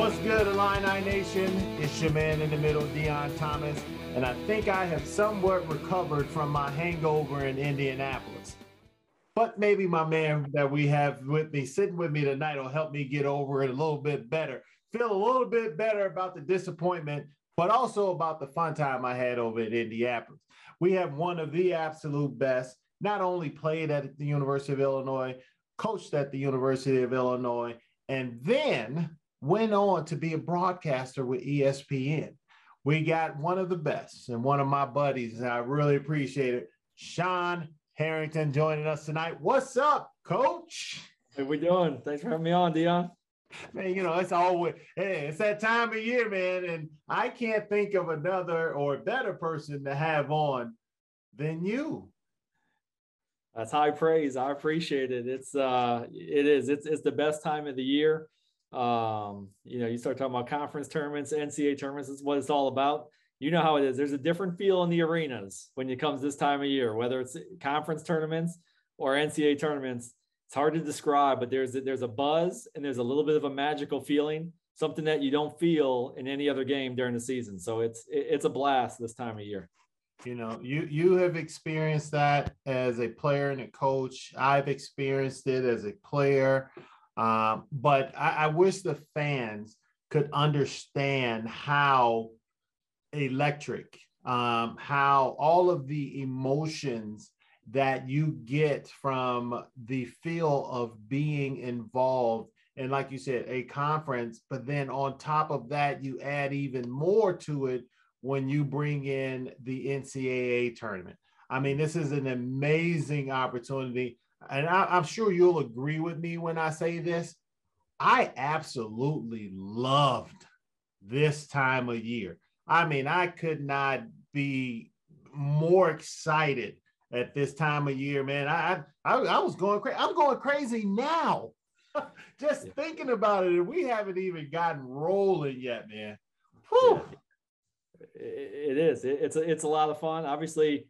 What's good, Illini Nation? It's your man in the middle, Deon Thomas, and I think I have somewhat recovered from my hangover in Indianapolis. But maybe my man that we have with me, sitting with me tonight, will help me get over it a little bit better. Feel a little bit better about the disappointment, but also about the fun time I had over at Indianapolis. We have one of the absolute best, not only played at the University of Illinois, coached at the University of Illinois, and then went on to be a broadcaster with ESPN. We got one of the best and one of my buddies, and I really appreciate it. Sean Harrington joining us tonight. What's up, coach? How we doing? Thanks for having me on, Deon. Man, you know, it's always hey, it's that time of year, man. And I can't think of another or better person to have on than you. That's high praise. I appreciate it. It's uh it is. It's it's the best time of the year. Um, you know, you start talking about conference tournaments, NCAA tournaments, is what it's all about. You know how it is. There's a different feel in the arenas when it comes this time of year, whether it's conference tournaments or NCAA tournaments. It's hard to describe, but there's a, there's a buzz and there's a little bit of a magical feeling, something that you don't feel in any other game during the season. So it's it's a blast this time of year. You know, you you have experienced that as a player and a coach. I've experienced it as a player. Um, but I, I wish the fans could understand how electric, um, how all of the emotions that you get from the feel of being involved and like you said a conference but then on top of that you add even more to it when you bring in the ncaa tournament. I mean this is an amazing opportunity and I, am sure you'll agree with me when I say this. I absolutely loved this time of year. I mean, I could not be more excited at this time of year, man. I I, I was going crazy. I'm going crazy now. Just yeah. thinking about it, and we haven't even gotten rolling yet, man. Whew. It is. It's a, it's a lot of fun. Obviously,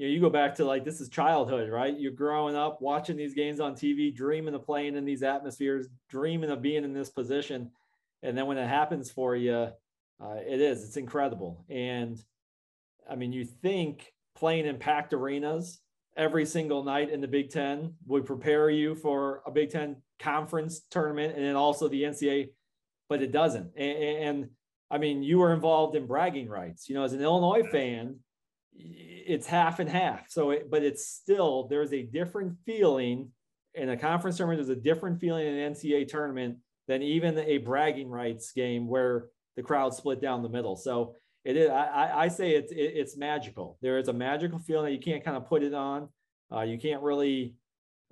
you know, you go back to like this is childhood, right? You're growing up watching these games on TV, dreaming of playing in these atmospheres, dreaming of being in this position, and then when it happens for you, uh, it is it's incredible. And I mean, you think playing in packed arenas every single night in the Big Ten would prepare you for a Big Ten conference tournament and then also the NCAA, but it doesn't. And, and I mean, you were involved in bragging rights. You know, as an Illinois fan it's half and half. So, it, but it's still there's a different feeling in a conference tournament. There's a different feeling in an NCAA tournament than even a bragging rights game where the crowd split down the middle. So it is. I, I say it's it, it's magical. There is a magical feeling that you can't kind of put it on. Uh, you can't really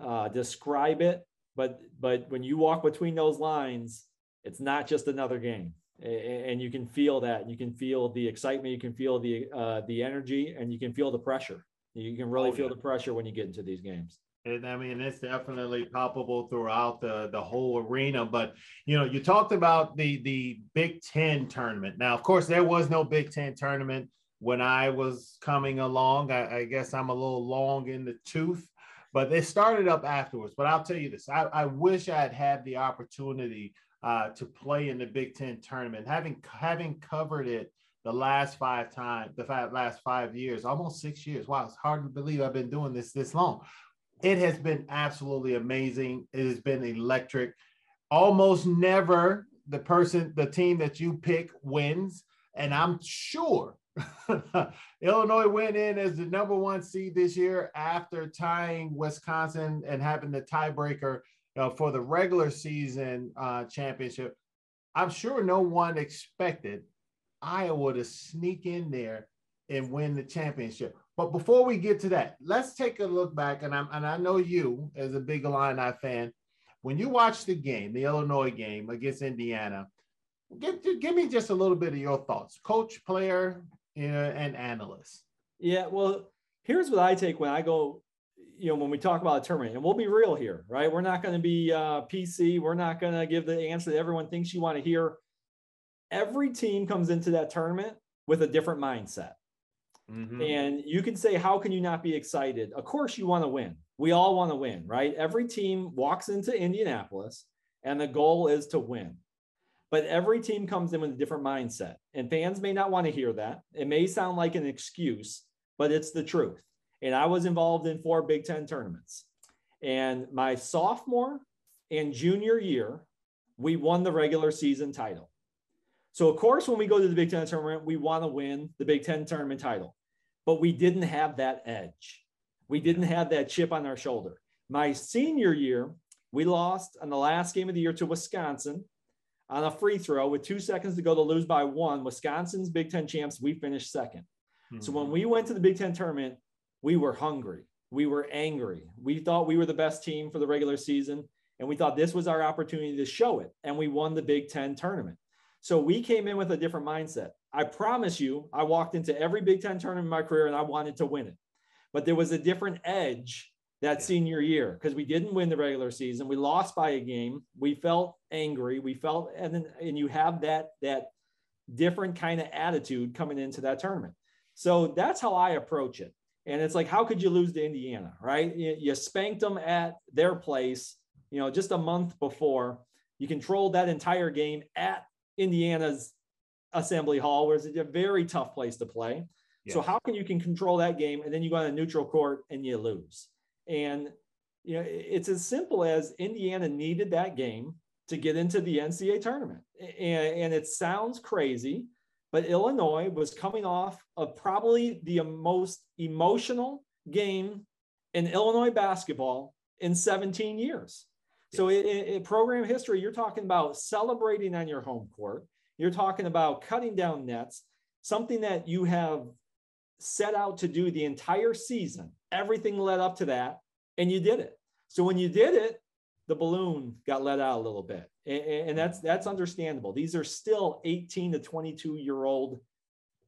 uh, describe it, but but when you walk between those lines, it's not just another game and you can feel that you can feel the excitement you can feel the uh, the energy and you can feel the pressure you can really oh, feel yeah. the pressure when you get into these games and I mean, it's definitely palpable throughout the, the whole arena. But you know, you talked about the the Big Ten tournament. Now, of course, there was no Big Ten tournament when I was coming along. I, I guess I'm a little long in the tooth, but they started up afterwards. But I'll tell you this: I, I wish I had had the opportunity uh, to play in the Big Ten tournament. Having having covered it the last five times, the five, last five years, almost six years. Wow, it's hard to believe I've been doing this this long. It has been absolutely amazing. It has been electric. Almost never the person, the team that you pick wins, and I'm sure Illinois went in as the number one seed this year after tying Wisconsin and having the tiebreaker uh, for the regular season uh, championship, I'm sure no one expected Iowa to sneak in there and win the championship. But before we get to that, let's take a look back. And, I'm, and I know you, as a big Illini fan, when you watch the game, the Illinois game against Indiana, give, give me just a little bit of your thoughts, coach, player, you know, and analyst. Yeah, well, here's what I take when I go you know, when we talk about a tournament, and we'll be real here, right? We're not going to be uh, PC. We're not going to give the answer that everyone thinks you want to hear. Every team comes into that tournament with a different mindset. Mm-hmm. And you can say, how can you not be excited? Of course, you want to win. We all want to win, right? Every team walks into Indianapolis and the goal is to win. But every team comes in with a different mindset, and fans may not want to hear that. It may sound like an excuse, but it's the truth. And I was involved in four Big Ten tournaments. And my sophomore and junior year, we won the regular season title. So, of course, when we go to the Big Ten tournament, we want to win the Big Ten tournament title, but we didn't have that edge. We didn't have that chip on our shoulder. My senior year, we lost on the last game of the year to Wisconsin on a free throw with two seconds to go to lose by one. Wisconsin's Big Ten champs, we finished 2nd mm-hmm. So when we went to the Big Ten tournament, we were hungry. We were angry. We thought we were the best team for the regular season. And we thought this was our opportunity to show it. And we won the Big Ten tournament. So we came in with a different mindset. I promise you, I walked into every Big Ten tournament in my career and I wanted to win it. But there was a different edge that senior year because we didn't win the regular season. We lost by a game. We felt angry. We felt, and then, and you have that, that different kind of attitude coming into that tournament. So that's how I approach it. And it's like, how could you lose to Indiana, right? You, spanked them at their place, you know, just a month before. You controlled that entire game at Indiana's Assembly Hall, where it's a very tough place to play. Yes. So how can you can control that game and then you go on a neutral court and you lose? And you know, it's as simple as Indiana needed that game to get into the NCAA tournament. And, and it sounds crazy, but Illinois was coming off of probably the most emotional game in Illinois basketball in 17 years. So in, in, program history, you're talking about celebrating on your home court. You're talking about cutting down nets, something that you have set out to do the entire season. Everything led up to that, and you did it. So when you did it, the balloon got let out a little bit, and, and that's that's understandable. These are still 18 to 22 year old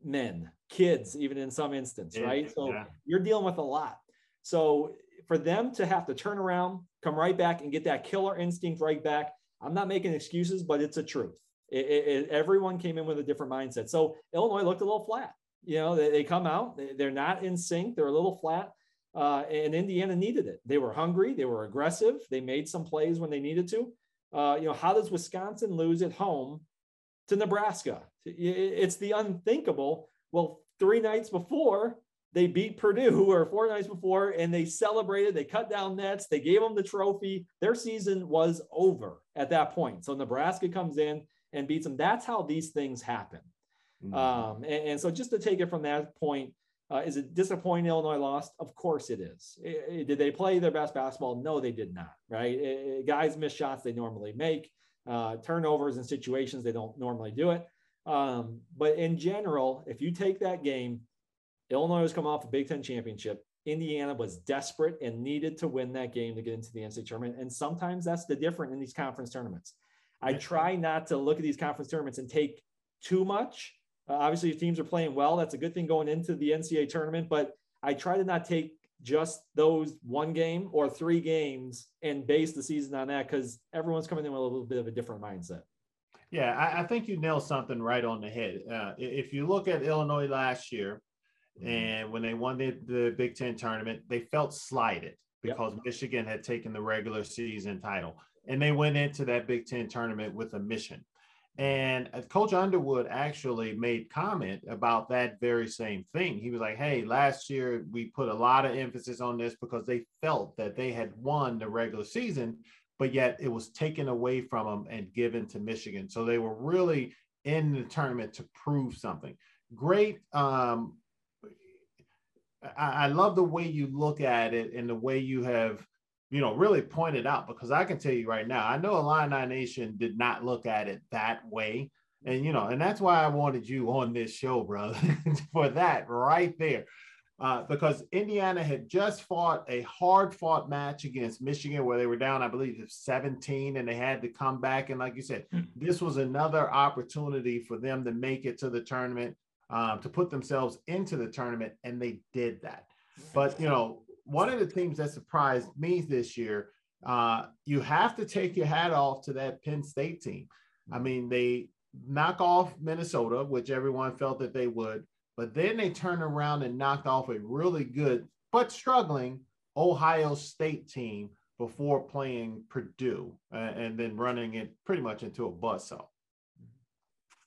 men, kids, even in some instance, yeah, right? So yeah. you're dealing with a lot. So for them to have to turn around, come right back, and get that killer instinct right back, I'm not making excuses, but it's a truth. It, it, it, everyone came in with a different mindset. So Illinois looked a little flat. You know, they, they come out, they, are not in sync, they're a little flat. Uh, and Indiana needed it. They were hungry, they were aggressive, they made some plays when they needed to. Uh, you know, how does Wisconsin lose at home to Nebraska? It's the unthinkable. Well, three nights before, they beat Purdue or four nights before and they celebrated, they cut down nets, they gave them the trophy. Their season was over at that point. So Nebraska comes in and beats them. That's how these things happen. Mm-hmm. Um, and, and, so just to take it from that point, uh, is it disappointing Illinois lost? Of course it is. It, it, did they play their best basketball? No, they did not. Right? It, guys miss shots they normally make, uh, turnovers and situations they don't normally do it. Um, but in general, if you take that game, Illinois was coming off a Big Ten championship. Indiana was desperate and needed to win that game to get into the NCAA tournament. And sometimes that's the different in these conference tournaments. I try not to look at these conference tournaments and take too much uh, obviously, if teams are playing well, that's a good thing going into the NCAA tournament. But I try to not take just those one game or three games and base the season on that because everyone's coming in with a little bit of a different mindset. Yeah, I, I think you nailed something right on the head. Uh, if you look at Illinois last year, mm-hmm. and when they won the, the Big Ten tournament, they felt slighted because yep. Michigan had taken the regular season title. And they went into that Big Ten tournament with a mission. And uh, Coach Underwood actually made comment about that very same thing. He was like, "Hey, last year we put a lot of emphasis on this because they felt that they had won the regular season, but yet it was taken away from them and given to Michigan. So they were really in the tournament to prove something. Great. Um, I, I love the way you look at it and the way you have you know, really pointed out because I can tell you right now, I know Illini Nation did not look at it that way. And, you know, and that's why I wanted you on this show, brother, for that right there. Uh, because Indiana had just fought a hard fought match against Michigan where they were down, I believe, 17, and they had to come back. And like you said, hmm. this was another opportunity for them to make it to the tournament, um, to put themselves into the tournament, and they did that. But, you know, one of the teams that surprised me this year, uh, you have to take your hat off to that Penn State team. I mean, they knock off Minnesota, which everyone felt that they would, but then they turn around and knocked off a really good but struggling Ohio State team before playing Purdue uh, and then running it pretty much into a bus buzzsaw.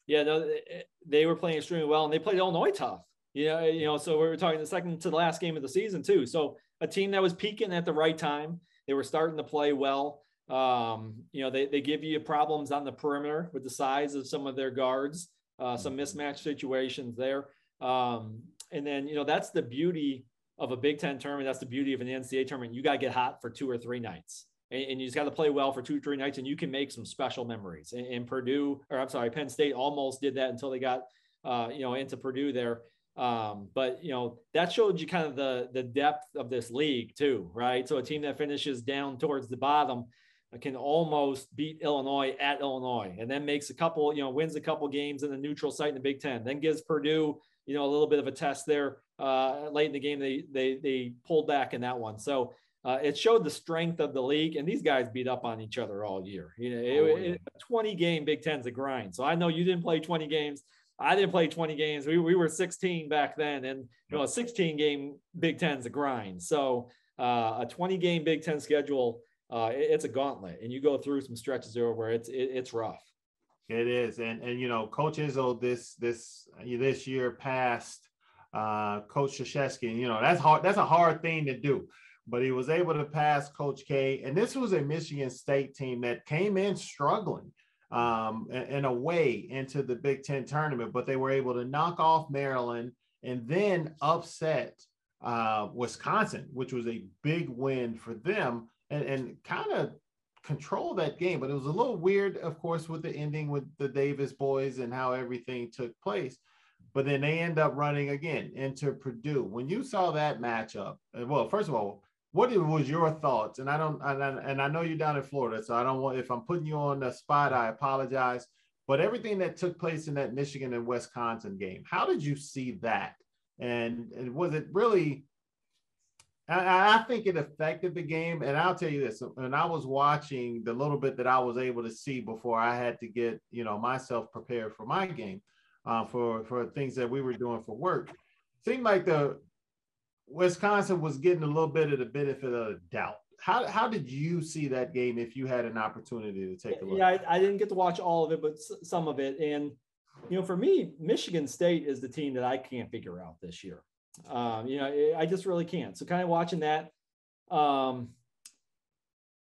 Yeah, no, they were playing extremely well, and they played Illinois tough. You know, you know, so we were talking the second to the last game of the season too. So a team that was peaking at the right time. They were starting to play well. Um, you know, they, they give you problems on the perimeter with the size of some of their guards, uh, some mismatch situations there. Um, and then, you know, that's the beauty of a Big Ten tournament. That's the beauty of an NCAA tournament. You got to get hot for two or three nights. And, and you just got to play well for two, or three nights, and you can make some special memories. And, and Purdue, or I'm sorry, Penn State almost did that until they got, uh, you know, into Purdue there. Um, but you know that showed you kind of the the depth of this league too, right? So a team that finishes down towards the bottom can almost beat Illinois at Illinois, and then makes a couple, you know, wins a couple games in the neutral site in the Big Ten. Then gives Purdue, you know, a little bit of a test there uh, late in the game. They they they pulled back in that one, so uh, it showed the strength of the league. And these guys beat up on each other all year. You know, it, it, 20 game Big Ten's a grind. So I know you didn't play 20 games. I didn't play 20 games. We, we were 16 back then, and you know, a 16 game Big Ten's a grind. So uh, a 20 game Big Ten schedule uh, it, it's a gauntlet, and you go through some stretches there where it's it, it's rough. It is, and and you know, Coach Izzo this this this year passed uh, Coach Krzyzewski. You know, that's hard. That's a hard thing to do, but he was able to pass Coach K. And this was a Michigan State team that came in struggling um, in a way into the Big Ten tournament, but they were able to knock off Maryland and then upset uh, Wisconsin, which was a big win for them and, and kind of control that game. But it was a little weird, of course, with the ending with the Davis boys and how everything took place. But then they end up running again into Purdue. When you saw that matchup, uh, well, first of all, what was your thoughts? And I don't, and I, and I know you're down in Florida, so I don't want if I'm putting you on the spot, I apologize. But everything that took place in that Michigan and Wisconsin game, how did you see that? And, and was it really I, I, think it affected the game. And I'll tell you this: and I was watching the little bit that I was able to see before I had to get, you know, myself prepared for my game, uh, for for things that we were doing for work, seemed like the Wisconsin was getting a little bit of the benefit of the doubt. How, how did you see that game if you had an opportunity to take a look? Yeah, I, I didn't get to watch all of it, but some of it. And you know, for me, Michigan State is the team that I can't figure out this year. Um, you know, I just really can't. So kind of watching that, um,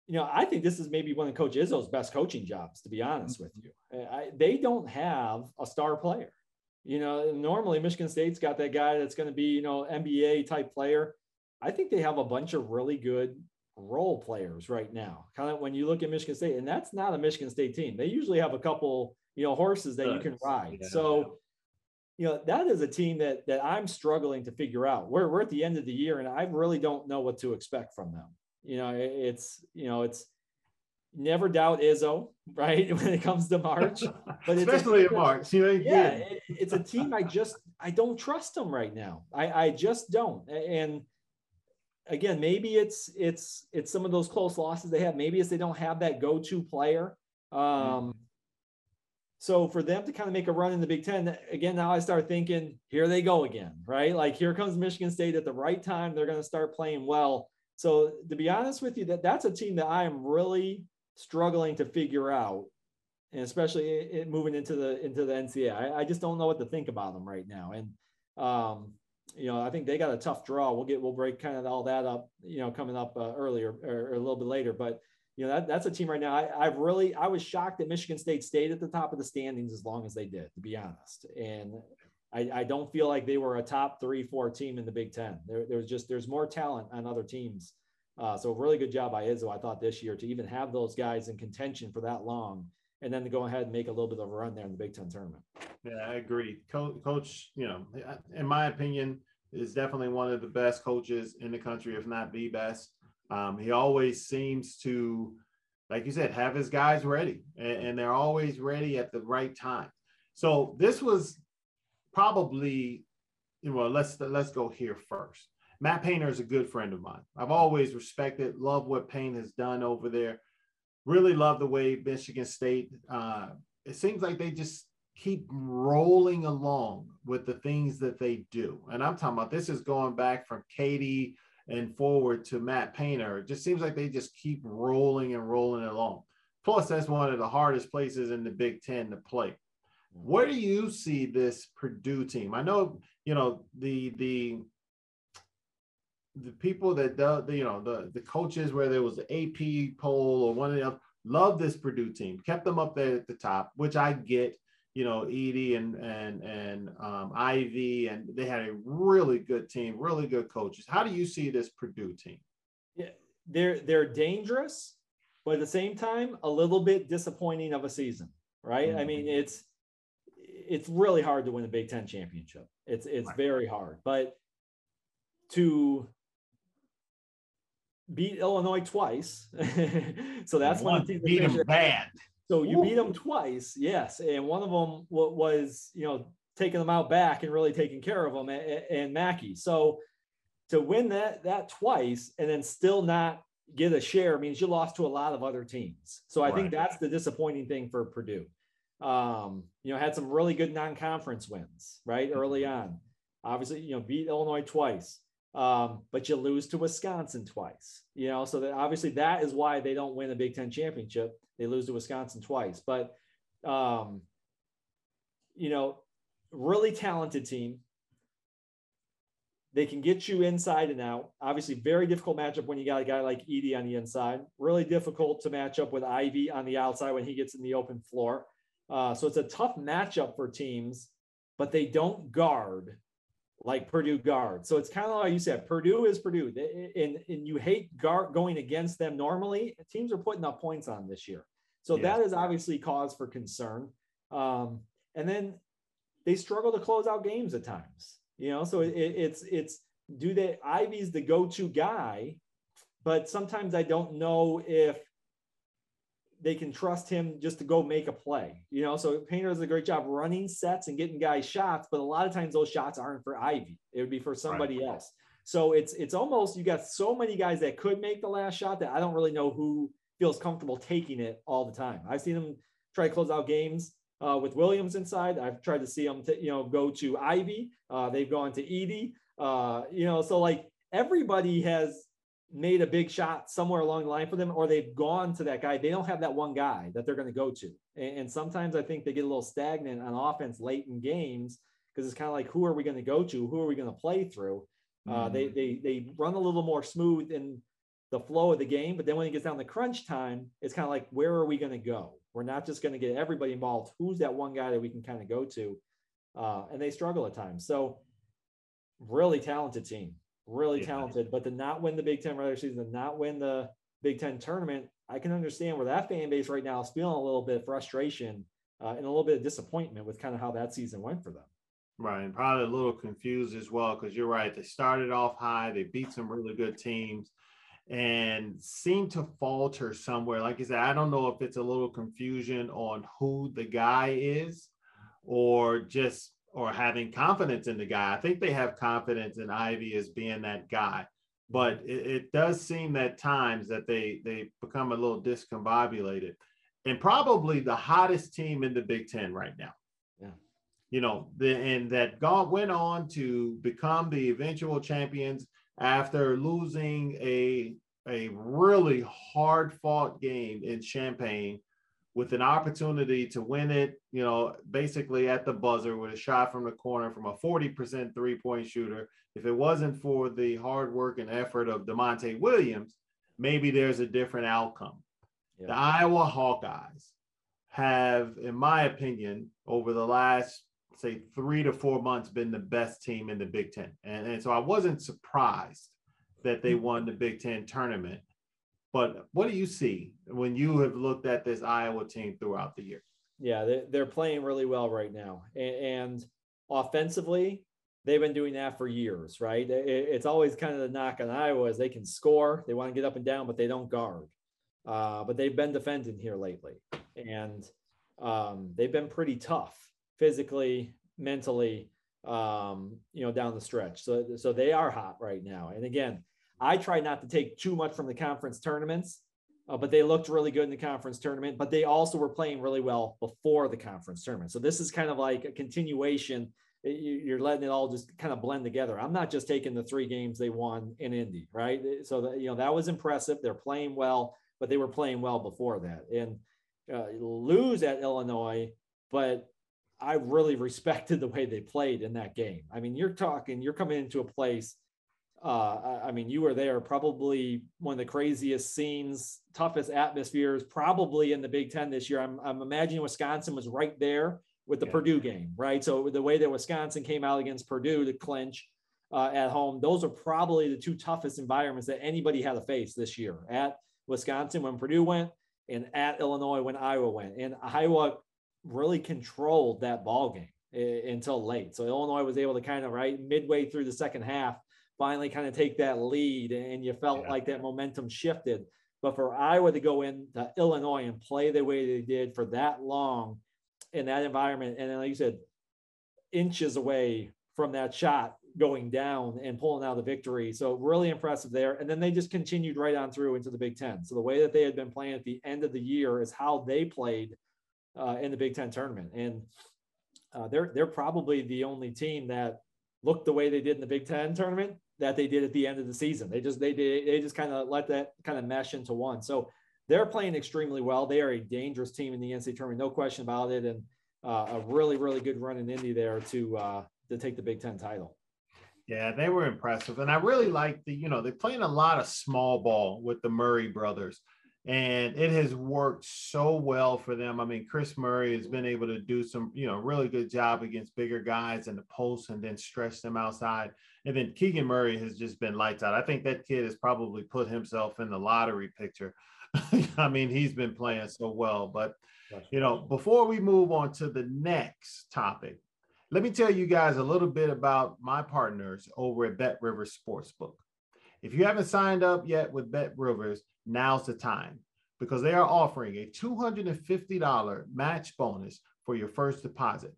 you know, I think this is maybe one of Coach Izzo's best coaching jobs, to be honest with you. I, they don't have a star player. You know, normally Michigan State's got that guy that's going to be, you know, NBA type player. I think they have a bunch of really good role players right now. Kind of when you look at Michigan State, and that's not a Michigan State team. They usually have a couple, you know, horses that you can ride. Yeah. So you know that is a team that that I'm struggling to figure out. We're we're at the end of the year, and I really don't know what to expect from them. You know, it's you know it's never doubt Izzo, right? When it comes to March, but especially in March, you know, yeah, it, it's a team I just I don't trust them right now. I I just don't, and again, maybe it's it's it's some of those close losses they have. Maybe it's they don't have that go-to player. Um, mm-hmm. So for them to kind of make a run in the Big Ten, again, now I start thinking, here they go again, right? Like here comes Michigan State at the right time. They're going to start playing well. So to be honest with you, that that's a team that I am really struggling to figure out, and especially it, moving into the into the NCAA. I, I, just don't know what to think about them right now. And um, you know, I think they got a tough draw. We'll get we'll break kind of all that up, you know, coming up uh, earlier or, or a little bit later, but you know that, that's a team right now. I, I've really I was shocked that Michigan State stayed at the top of the standings as long as they did, to be honest. And I, I don't feel like they were a top three, four team in the Big Ten. There, there was just there's more talent on other tems. Uh, so really good job by Izzo, I thought this year to even have those guys in contention for that long, and then to go ahead and make a little bit of a run there in the Big Ten tournament. Yeah, I agree. Coach, Coach, you know, in my opinion, is definitely one of the best coaches in the country, if not the best. Um, he always seems to, like you said, have his guys ready, and, and they're always ready at the right time. So this was probably, you know, let's let's go here first. Matt Painter is a good friend of mine. I've always respected, love what Payne has done over there. Really love the way Michigan State. Uh, it seems like they just keep rolling along with the things that they do. And I'm talking about this is going back from Keady and forward to Matt Painter. It just seems like they just keep rolling and rolling along. Plus, that's one of the hardest places in the Big Ten to play. Where do you see this Purdue team? I know, you know, the the the people that the, the you know the the coaches where there was the AP poll or one of the love this Purdue team, kept them up there at the top, which I get. You know, Edey and and and um, Ivey, and they had a really good team, really good coaches. How do you see this Purdue team? Yeah, they're they're dangerous, but at the same time, a little bit disappointing of a season, right? Mm-hmm. I mean, it's it's really hard to win a Big Ten championship. It's it's right. very hard, but to beat Illinois twice. so that's one of the beat them bad. So you Ooh. beat them twice, yes, and one of them was you know taking them out back and really taking care of them and, and Mackey. So to win that that twice and then still not get a share means you lost to a lot of other teams. So I right. think that's the disappointing thing for Purdue. Um, you know, had some really good non-conference wins right early on. Obviously, you know, beat Illinois twice um, but you lose to Wisconsin twice. You know, so that obviously that is why they don't win a Big Ten championship. They lose to Wisconsin twice, but um, you know, really talented team. They can get you inside and out. Obviously, very difficult matchup when you got a guy like Edey on the inside. Really difficult to match up with Ivey on the outside when he gets in the open floor. Uh, so it's a tough matchup for teams, but they don't guard like Purdue guard. So it's kind of like you said, Purdue is Purdue, and, and you hate guard going against them normally. Teams are putting up points on this year. So yeah. that is obviously cause for concern. Um, and then they struggle to close out games at times, you know, so it, it's, it's, do they, Ivey's the go-to guy, but sometimes I don't know if they can trust him just to go make a play. You know, so Painter does a great job running sets and getting guys shots, but a lot of times those shots aren't for Ivey. It would be for somebody right. else. So it's it's almost you got so many guys that could make the last shot that I don't really know who feels comfortable taking it all the time. I've seen them try to close out games uh, with Williams inside. I've tried to see them, to, you know, go to Ivey. Uh, they've gone to Edey. Uh, you know, so like everybody has made a big shot somewhere along the line for them, or they've gone to that guy. They don't have that one guy that they're going to go to. And, and, sometimes I think they get a little stagnant on offense late in games because it's kind of like, who are we going to go to? Who are we going to play through? Uh, mm-hmm. Uh, they, they, they run a little more smooth in the flow of the game. But then when it gets down to crunch time, it's kind of like, where are we going to go? We're not just going to get everybody involved. Who's that one guy that we can kind of go to? Uh, and they struggle at times. So, really talented team really yeah. talented, but to not win the Big Ten regular season, to not win the Big Ten tournament, I can understand where that fan base right now is feeling a little bit of frustration uh, and a little bit of disappointment with kind of how that season went for them. Right, and probably a little confused as well because you're right. They started off high, they beat some really good teams, and seemed to falter somewhere. Like I said, I don't know if it's a little confusion on who the guy is, or just or having confidence in the guy. I think they have confidence in Ivey as being that guy, but it, it does seem at times that they they become a little discombobulated, and probably the hottest team in the Big Ten right now. Yeah, you know, the, and that God went on to become the eventual champions after losing a a really hard fought game in Champaign with an opportunity to win it, you know, basically at the buzzer with a shot from the corner from a 40% three point shooter. If it wasn't for the hard work and effort of Da'Monte Williams, maybe there's a different outcome. Yeah. The Iowa Hawkeyes have, in my opinion, over the last, say, three to four months, been the best team in the Big Ten. And, and so I wasn't surprised that they won the Big Ten tournament. But what do you see when you have looked at this Iowa team throughout the year? Yeah, they're playing really well right now. And offensively, they've been doing that for years, right? It's always kind of the knock on Iowa is they can score, they want to get up and down, but they don't guard. Uh, but they've been defending here lately, and um, they've been pretty tough physically, mentally, um, you know, down the stretch. So, so they are hot right now. And again, I try not to take too much from the conference tournaments, uh, but they looked really good in the conference tournament. But they also were playing really well before the conference tournament. So this is kind of like a continuation. You're letting it all just kind of blend together. I'm not just taking the three games they won in Indy, right? So that, you know that was impressive. They're playing well, but they were playing well before that. And uh, lose at Illinois, but I really respected the way they played in that game. I mean, you're talking, you're coming into a place. Uh, I mean, you were there, probably one of the craziest scenes, toughest atmospheres, probably in the Big Ten this year. I'm, I'm imagining Wisconsin was right there with the yeah. Purdue game, right? So the way that Wisconsin came out against Purdue to clinch uh, at home, those are probably the two toughest environments that anybody had to face this year. At Wisconsin when Purdue went, and at Illinois when Iowa went. And Iowa really controlled that ball game uh, until late. So Illinois was able to kind of right midway through the second half finally kind of take that lead and you felt yeah. like that momentum shifted. But for Iowa to go into Illinois and play the way they did for that long in that environment, and then like you said, inches away from that shot going down and pulling out the victory. So really impressive there. And then they just continued right on through into the Big Ten. So the way that they had been playing at the end of the year is how they played uh, in the Big Ten tournament. And uh, they're they're probably the only team that looked the way they did in the Big Ten tournament that they did at the end of the season. They just they did they just kind of let that kind of mesh into one. So they're playing extremely well. They are a dangerous team in the NCAA tournament, no question about it, and uh, a really really good run in Indy there to uh, to take the Big Ten title. Yeah, they were impressive, and I really like the you know they're playing a lot of small ball with the Murray brothers and it has worked so well for them. I mean, Kris Murray has been able to do some, you know, really good job against bigger guys in the post and then stretch them outside. And then Keegan Murray has just been lights out. I think that kid has probably put himself in the lottery picture. I mean, he's been playing so well. But, you know, before we move on to the next topic, let me tell you guys a little bit about my partners over at Bet Rivers Sportsbook. If you haven't signed up yet with Bet Rivers, now's the time because they are offering a $250 match bonus for your first deposit.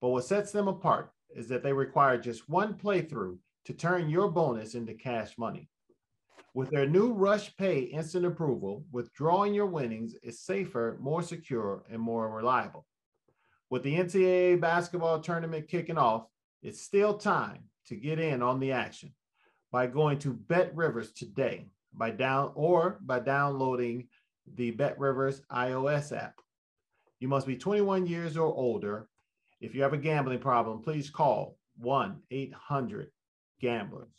But what sets them apart is that they require just one playthrough to turn your bonus into cash money. With their new Rush Pay instant approval, withdrawing your winnings is safer, more secure, and more reliable. With the NCAA basketball tournament kicking off, it's still time to get in on the action by going to Bet Rivers today by down or by downloading the Bet Rivers iOS app. You must be 21 years or older. If you have a gambling problem, please call 1 800 Gamblers.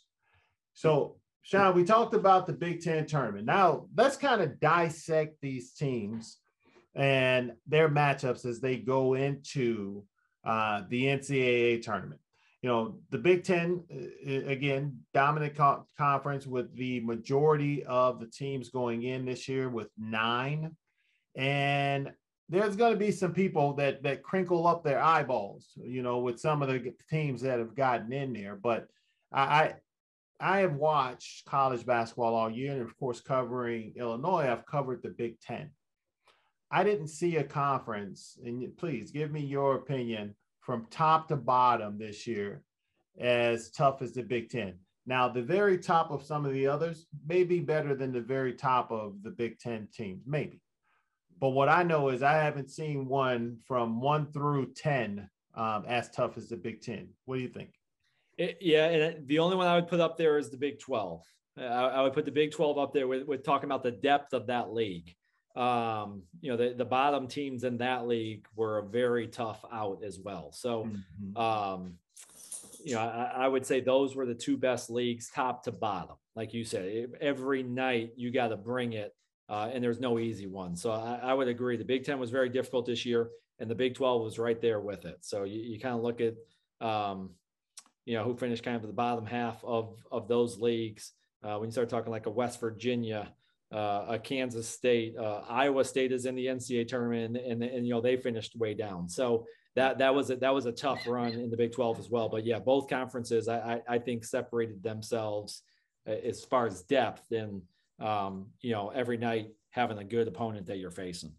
So, Sean, we talked about the Big Ten tournament. Now, let's kind of dissect these teams and their matchups as they go into uh, the NCAA tournament you know, the Big Ten, uh, again, dominant co- conference with the majority of the teams going in this year with nine. And there's going to be some people that that crinkle up their eyeballs, you know, with some of the teams that have gotten in there. But I, I have watched college basketball all year, and of course, covering Illinois, I've covered the Big Ten. I didn't see a conference, and please give me your opinion from top to bottom this year as tough as the Big Ten. Now, the very top of some of the others may be better than the very top of the Big Ten teams, maybe. But what I know is I haven't seen one from one through 10 um, as tough as the Big Ten. What do you think? It, yeah, and the only one I would put up there is the Big 12. I, I would put the Big 12 up there with, with talking about the depth of that league um, you know, the, the bottom teams in that league were a very tough out as well. So, mm-hmm. um, you know, I, I, would say those were the two best leagues, top to bottom. Like you said, every night you got to bring it, uh, and there's no easy one. So I, I, would agree. The Big Ten was very difficult this year, and the Big 12 was right there with it. So you, you kind of look at, um, you know, who finished kind of the bottom half of of those leagues. Uh, when you start talking like a West Virginia, uh, a Kansas State, uh, Iowa State is in the NCAA tournament, and, and, and, you know they finished way down. So that that was a, that was a tough run in the Big 12 as well. But yeah, both conferences I, I, I think separated themselves uh, as far as depth and um, you know every night having a good opponent that you're facing.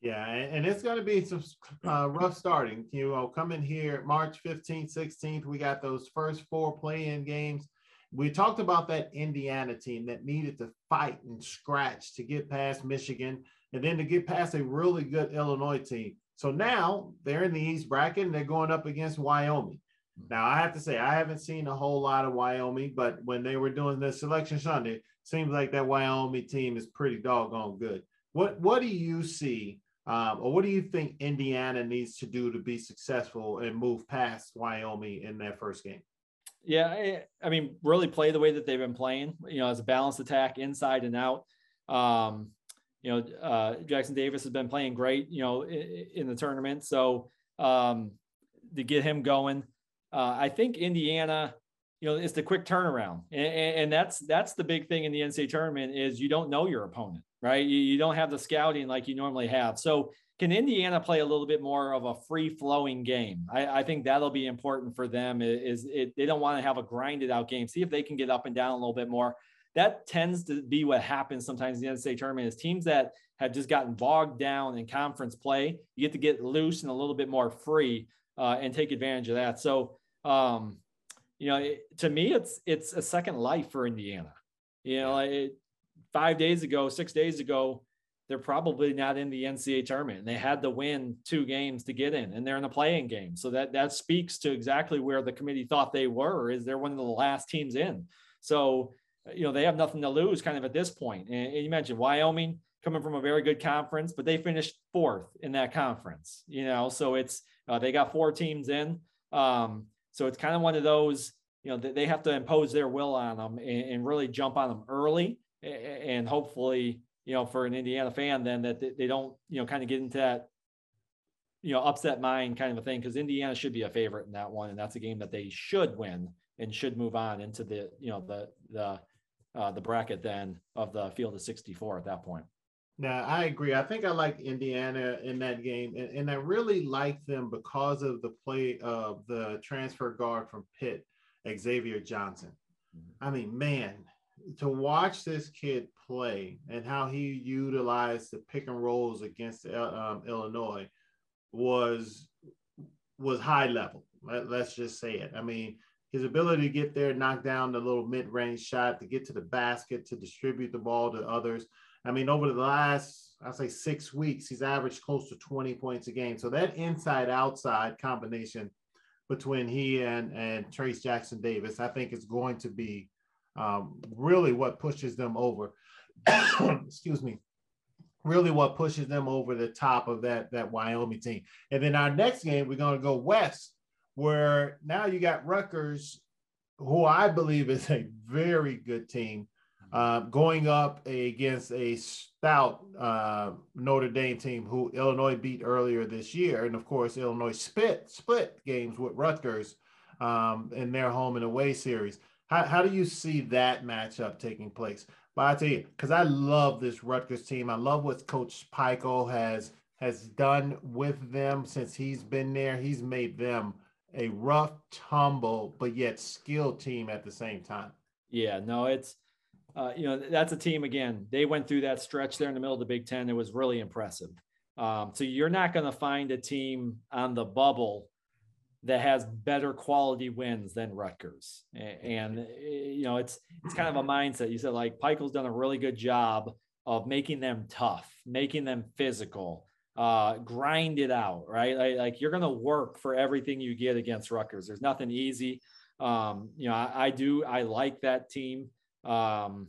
Yeah, and it's going to be some uh, rough starting. You know, coming here March 15th, 16th, we got those first four play-in games we talked about that Indiana team that needed to fight and scratch to get past Michigan and then to get past a really good Illinois team. So now they're in the East bracket and they're going up against Wyoming. Now I have to say I haven't seen a whole lot of Wyoming, but when they were doing the selection Sunday, seems like that Wyoming team is pretty doggone good. What what do you see Um, or what do you think Indiana needs to do to be successful and move past Wyoming in that first game? Yeah, I, I mean, really play the way that they've been playing. You know, as a balanced attack, inside and out. Um, you know, uh, Jackson Davis has been playing great. You know, in, in the tournament, so um, to get him going, uh, I think Indiana you know, it's the quick turnaround. And, and, that's that's the big thing in the NCAA tournament is you don't know your opponent, right? You, you don't have the scouting like you normally have. So can Indiana play a little bit more of a free flowing game? I, I, think that'll be important for them. Is it, they don't want to have a grinded out game. See if they can get up and down a little bit more. That tends to be what happens sometimes in the NCAA tournament is teams that have just gotten bogged down in conference play. You get to get loose and a little bit more free uh, and take advantage of that. So um, you know, it, to me, it's it's a second life for Indiana. You know, it, five days ago, six days ago, they're probably not in the NCAA tournament. They had to win two games to get in, and they're in the playing game. So that that speaks to exactly where the committee thought they were. Is they're one of the last teams in. So you know they have nothing to lose, kind of at this point. And, and you mentioned Wyoming coming from a very good conference, but they finished fourth in that conference. You know, so it's uh, they got four teams in. Um, so it's kind of one of those, you know, they have to impose their will on them and, and really jump on them early. And hopefully, you know, for an Indiana fan, then that they don't, you know, kind of get into that, you know, upset mind kind of a thing. Cause Indiana should be a favorite in that one. And that's a game that they should win and should move on into the, you know, the, the, uh, the bracket then of the field of 64 at that point. Now, I agree. I think I like Indiana in that game, and, and I really like them because of the play of the transfer guard from Pitt, Xavier Johnson. Mm-hmm. I mean, man, to watch this kid play and how he utilized the pick and rolls against um, Illinois was was high level. Let, let's just say it. I mean, his ability to get there, knock down the little mid range shot, to get to the basket, to distribute the ball to others. I mean, over the last, I'll say six weeks, he's averaged close to 20 points a game. So that inside outside combination between he and, and Trayce Jackson Davis, I think is going to be um, really what pushes them over. Excuse me. Really, what pushes them over the top of that that Wyoming team. And then our next game, we're going to go west, where now you got Rutgers, who I believe is a very good team uh, going up against a stout uh, Notre Dame team who Illinois beat earlier this year. And of course, Illinois split, split games with Rutgers um, in their home and away series. How, how do you see that matchup taking place? But I tell you, because I love this Rutgers team. I love what Coach Pikiell has has done with them since he's been there. He's made them a rough, tumble, but yet skilled team at the same time. Yeah, no, it's uh, you know, that's a team again. They went through that stretch there in the middle of the Big Ten. It was really impressive. Um, so you're not going to find a team on the bubble that has better quality wins than Rutgers. And, and eh, you know, it's it's kind of a mindset. You said like Pikiell's done a really good job of making them tough, making them physical, uh, grind it out, right? Like, like you're going to work for everything you get against Rutgers. There's nothing easy. Um, you know, I, I do I like that team. Um,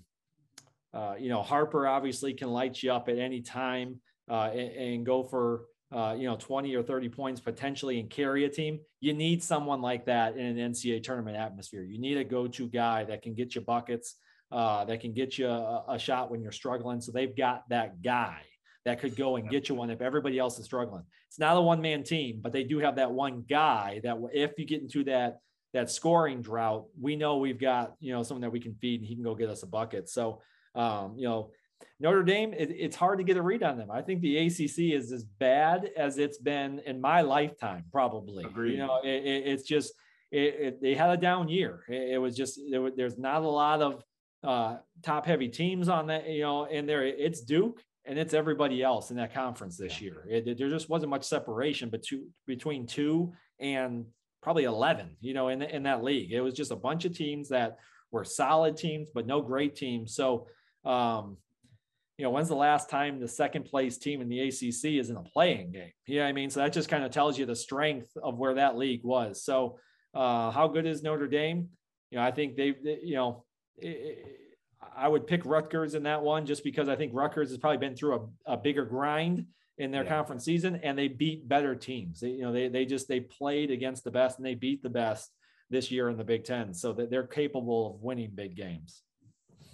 uh, you know, Harper obviously can light you up at any time uh, and, and, go for, uh, you know, 20 or 30 points potentially and carry a team. You need someone like that in an NCAA tournament atmosphere. You need a go to guy that can get you buckets, uh, that can get you a, a shot when you're struggling. So they've got that guy that could go and get you one if everybody else is struggling. It's not a one man team, but they do have that one guy that if you get into that that scoring drought, we know we've got, you know, someone that we can feed and he can go get us a bucket. So, um, you know, Notre Dame, it, it's hard to get a read on them. I think the ACC is as bad as it's been in my lifetime, probably. Agreed. You know, it, it, it's just, they had a down year. It, was just, there, there's not a lot of uh, top heavy teams on that, you know, in there. It's Duke and it's everybody else in that conference this year. there just wasn't much separation between, between two and probably 11, you know, in, in that league. It was just a bunch of teams that were solid teams, but no great teams. So, um, you know, when's the last time the second place team in the ACC is in a playing game? Yeah, I mean, so that just kind of tells you the strength of where that league was. So, uh, how good is Notre Dame? You know, I think they, they you know, it, I would pick Rutgers in that one just because I think Rutgers has probably been through a, a bigger grind in their Yeah. conference season, and they beat better teams. They, you know, they they just they played against the best and they beat the best this year in the Big Ten, so that they're capable of winning big games.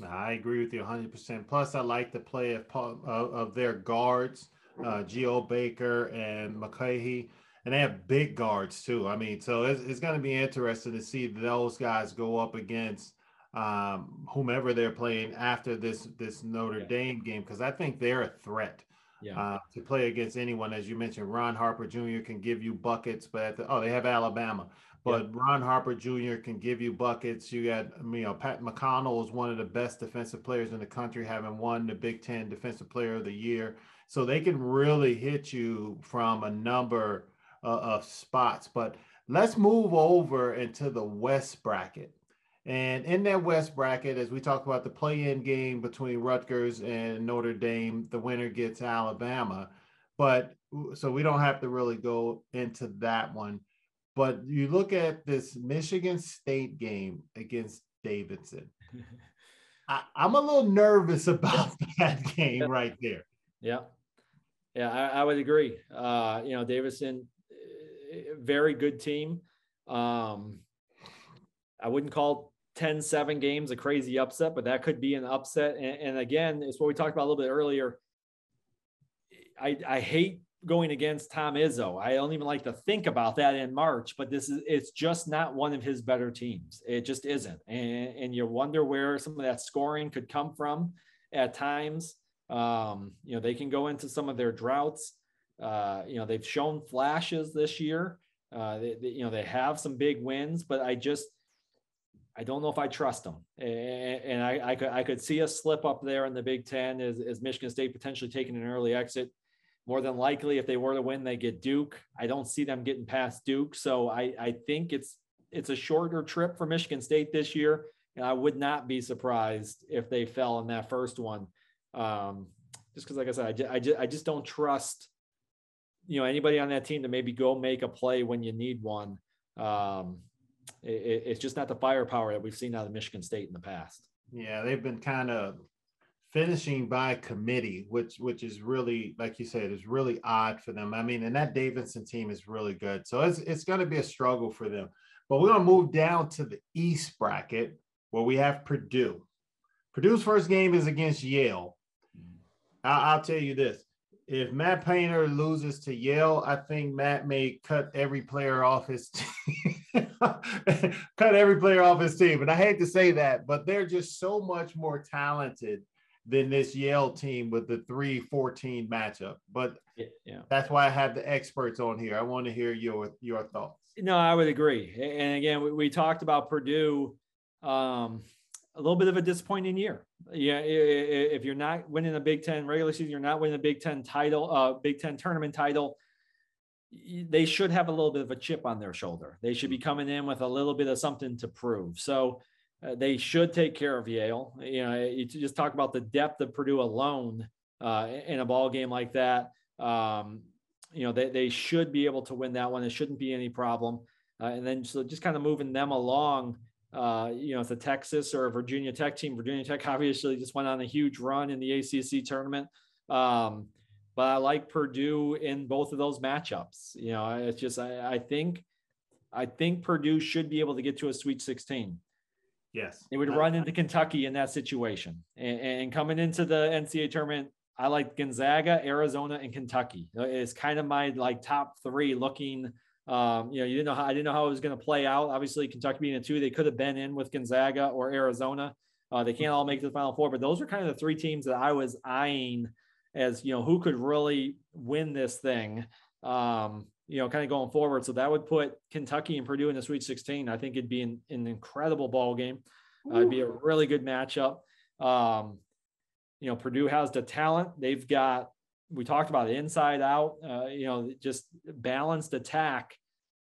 I agree with you 100%. Plus, I like the play of, of, their guards, uh, Geo Baker and Mulcahy. And they have big guards too. I mean, so it's, it's going to be interesting to see those guys go up against um, whomever they're playing after this this Notre Yeah. Dame game because I think they're a threat Yeah, uh, to play against anyone. As you mentioned, Ron Harper Jr. can give you buckets, but at the, oh, they have Alabama, but Ron Harper Jr. can give you buckets. You got, you know, Pat McConnell is one of the best defensive players in the country, having won the Big Ten Defensive Player of the Year. So they can really hit you from a number uh, of spots. But let's move over into the West bracket. And in that West bracket, as we talk about the play-in game between Rutgers and Notre Dame, the winner gets Alabama. But so we don't have to really go into that one. But you look at this Michigan State game against Davidson. I, I'm a little nervous about that game right there. yeah, yeah. I, I would agree. Uh, you know, Davidson, eh, very good team. Um, I wouldn't call 10 7 games a crazy upset, but that could be an upset. And, and again, it's what we talked about a little bit earlier. I, I hate going against Tom Izzo. I don't even like to think about that in March, but this is it's just not one of his better teams. It just isn't. And, and you wonder where some of that scoring could come from at times. Um, you know, they can go into some of their droughts. Uh, you know, they've shown flashes this year. Uh, they, they- you know, they have some big wins, but I just, I don't know if I trust them. A- a- And I, I could, I could see a slip up there in the Big Ten as, as Michigan State potentially taking an early exit. More than likely, if they were to win, they get Duke. I don't see them getting past Duke. So I, I think it's, it's a shorter trip for Michigan State this year. And I would not be surprised if they fell in that first one. Um, just because, like I said, I, ju- I, I just don't trust, you know, anybody on that team to maybe go make a play when you need one. Um, it- it's just not the firepower that we've seen out of Michigan State in the past. Yeah, they've been kind of finishing by committee, which which is really, like you said, is really odd for them. I mean, and that Davidson team is really good, so it's it's going to be a struggle for them. But we're going to move down to the East bracket where we have Purdue. Purdue's first game is against Yale. I, I'll tell you this: if Matt Painter loses to Yale, I think Matt may cut every player off his team. cut every player off his team. And I hate to say that, but they're just so much more talented than this Yale team with the 3-14 matchup. But Yeah, that's why I have the experts on here. I want to hear your your thoughts. No, I would agree. And again, we, we talked about Purdue, um, a little bit of a disappointing year. Yeah, if you're not winning the Big Ten regular season, you're not winning the Big Ten title, uh, Big Ten tournament title. They should have a little bit of a chip on their shoulder. They should be coming in with a little bit of something to prove. So uh, they should take care of Yale. You know, you just talk about the depth of Purdue alone uh, in a ball game like that. Um, you know, they, they should be able to win that one. It shouldn't be any problem. Uh, and then so just kind of moving them along, uh, you know, it's a Texas or Virginia Tech team. Virginia Tech obviously just went on a huge run in the ACC tournament. Um, but I like Purdue in both of those matchups. You know, it's just I, I think I think Purdue should be able to get to a Sweet 16. Yes. They would run into Kentucky in that situation. And, and coming into the NCAA tournament, I like Gonzaga, Arizona, and Kentucky. Uh, It's kind of my like top three looking. Um, you know, you didn't know how I didn't know how it was going to play out. Obviously, Kentucky being a two, they could have been in with Gonzaga or Arizona. Uh, they can't all make the final four, but those are kind of the three teams that I was eyeing as you know who could really win this thing. Um, you know, kind of going forward. So that would put Kentucky and Purdue in the Sweet 16. I think it'd be an, an incredible ball game. Uh, it'd be a really good matchup. Um, you know, Purdue has the talent. They've got, we talked about it inside out, uh, you know, just balanced attack.